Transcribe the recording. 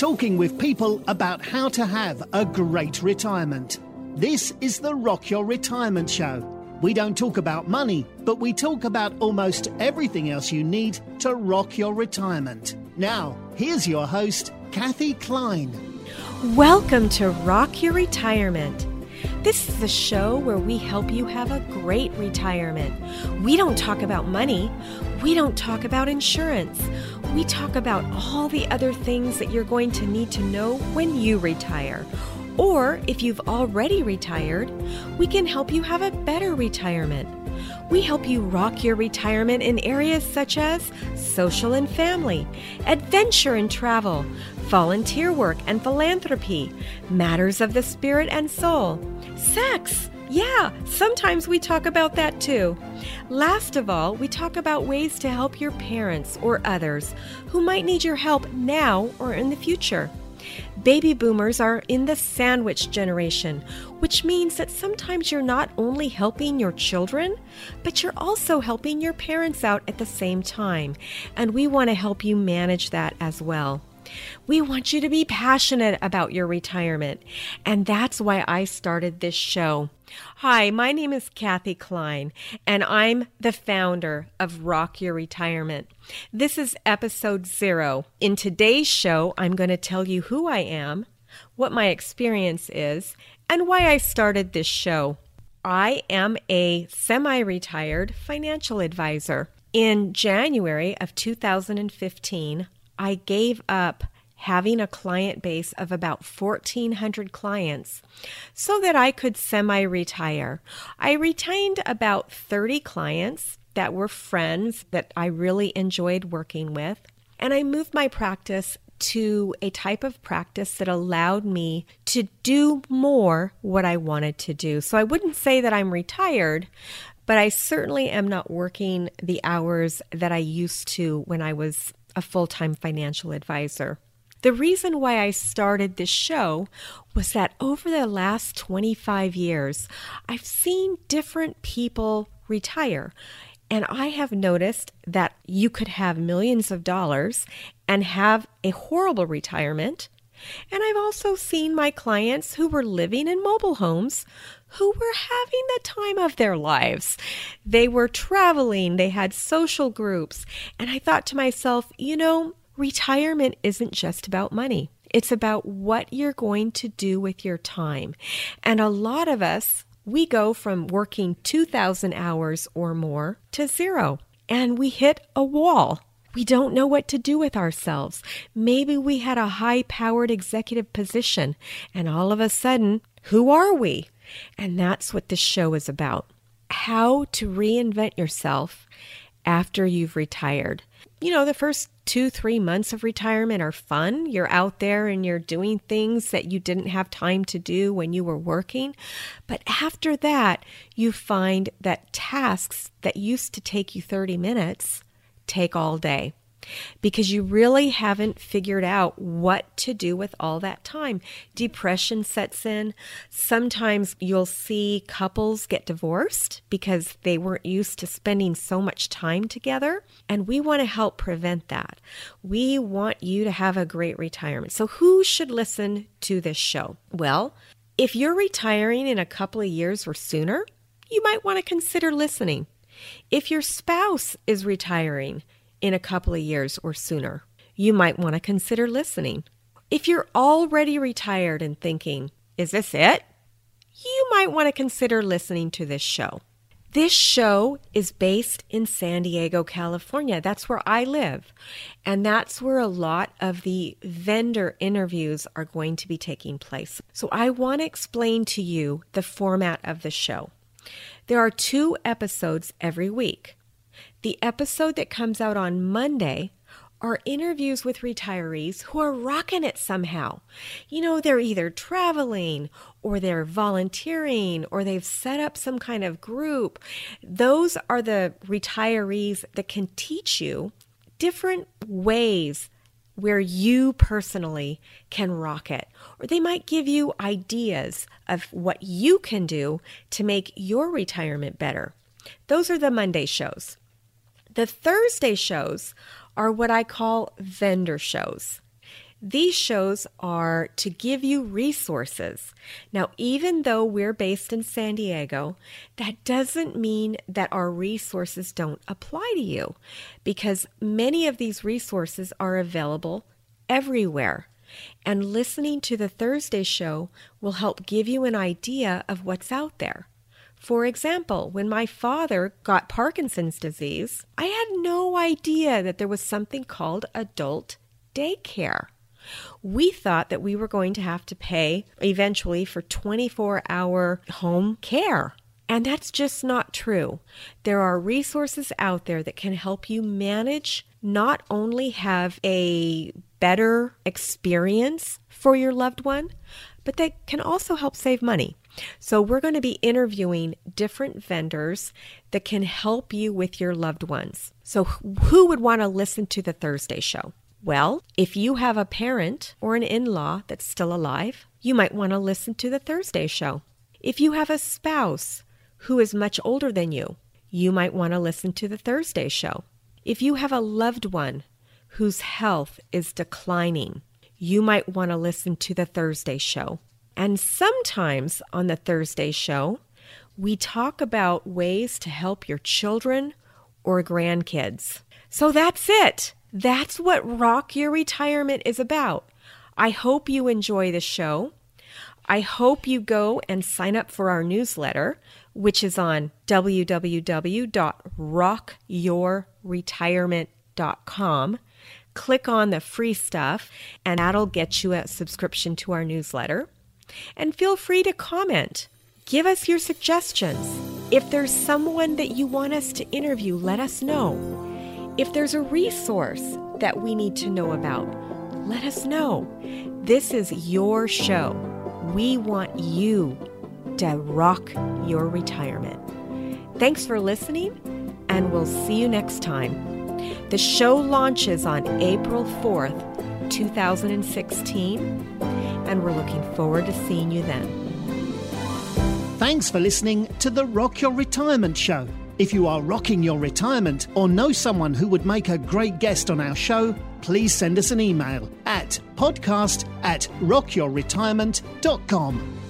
Talking with people about how to have a great retirement. This is the Rock Your Retirement Show. We don't talk about money, but we talk about almost everything else you need to rock your retirement. Now, here's your host, Kathe Kline. Welcome to Rock Your Retirement. This is the show where we help you have a great retirement. We don't talk about money. We don't talk about insurance. We talk about all the other things that you're going to need to know when you retire. Or if you've already retired, we can help you have a better retirement. We help you rock your retirement in areas such as social and family, adventure and travel, volunteer work and philanthropy, matters of the spirit and soul, sex. Yeah, sometimes we talk about that too. Last of all, we talk about ways to help your parents or others who might need your help now or in the future. Baby boomers are in the sandwich generation, which means that sometimes you're not only helping your children, but you're also helping your parents out at the same time. And we want to help you manage that as well. We want you to be passionate about your retirement. And that's why I started this show. Hi, my name is Kathe Kline, and I'm the founder of Rock Your Retirement. This is episode zero. In today's show, I'm going to tell you who I am, what my experience is, and why I started this show. I am a semi retired financial advisor. In January of 2015, I gave up having a client base of about 1,400 clients so that I could semi retire. I retained about 30 clients that were friends that I really enjoyed working with, and I moved my practice to a type of practice that allowed me to do more what I wanted to do. So I wouldn't say that I'm retired, but I certainly am not working the hours that I used to when I was a full time financial advisor. The reason why I started this show was that over the last 25 years, I've seen different people retire. And I have noticed that you could have millions of dollars and have a horrible retirement. And I've also seen my clients who were living in mobile homes who were having the time of their lives. They were traveling, they had social groups. And I thought to myself, you know, retirement isn't just about money. It's about what you're going to do with your time. And a lot of us, we go from working 2,000 hours or more to zero, and we hit a wall. We don't know what to do with ourselves. Maybe we had a high powered executive position, and all of a sudden, who are we? And that's what this show is about how to reinvent yourself after you've retired. You know, the first two, three months of retirement are fun. You're out there and you're doing things that you didn't have time to do when you were working. But after that, you find that tasks that used to take you 30 minutes take all day. Because you really haven't figured out what to do with all that time. Depression sets in. Sometimes you'll see couples get divorced because they weren't used to spending so much time together. And we want to help prevent that. We want you to have a great retirement. So, who should listen to this show? Well, if you're retiring in a couple of years or sooner, you might want to consider listening. If your spouse is retiring, in a couple of years or sooner. You might want to consider listening. If you're already retired and thinking, is this it? You might want to consider listening to this show. This show is based in San Diego, California. That's where I live. And that's where a lot of the vendor interviews are going to be taking place. So I want to explain to you the format of the show. There are two episodes every week. The episode that comes out on Monday are interviews with retirees who are rocking it somehow. You know, they're either traveling or they're volunteering or they've set up some kind of group. Those are the retirees that can teach you different ways where you personally can rock it. Or they might give you ideas of what you can do to make your retirement better. Those are the Monday shows. The Thursday shows are what I call vendor shows. These shows are to give you resources. Now, even though we're based in San Diego, that doesn't mean that our resources don't apply to you because many of these resources are available everywhere. And listening to the Thursday show will help give you an idea of what's out there. For example, when my father got Parkinson's disease, I had no idea that there was something called adult daycare. We thought that we were going to have to pay eventually for 24 hour home care. And that's just not true. There are resources out there that can help you manage, not only have a better experience for your loved one, but they can also help save money. So, we're going to be interviewing different vendors that can help you with your loved ones. So, who would want to listen to the Thursday show? Well, if you have a parent or an in law that's still alive, you might want to listen to the Thursday show. If you have a spouse who is much older than you, you might want to listen to the Thursday show. If you have a loved one whose health is declining, you might want to listen to the Thursday show. And sometimes on the Thursday show, we talk about ways to help your children or grandkids. So that's it. That's what Rock Your Retirement is about. I hope you enjoy the show. I hope you go and sign up for our newsletter, which is on www.rockyourretirement.com. Click on the free stuff, and that'll get you a subscription to our newsletter. And feel free to comment. Give us your suggestions. If there's someone that you want us to interview, let us know. If there's a resource that we need to know about, let us know. This is your show. We want you to rock your retirement. Thanks for listening, and we'll see you next time. The show launches on April 4th, 2016 and we're looking forward to seeing you then. Thanks for listening to the Rock Your Retirement Show. If you are rocking your retirement or know someone who would make a great guest on our show, please send us an email at podcast at rockyourretirement.com.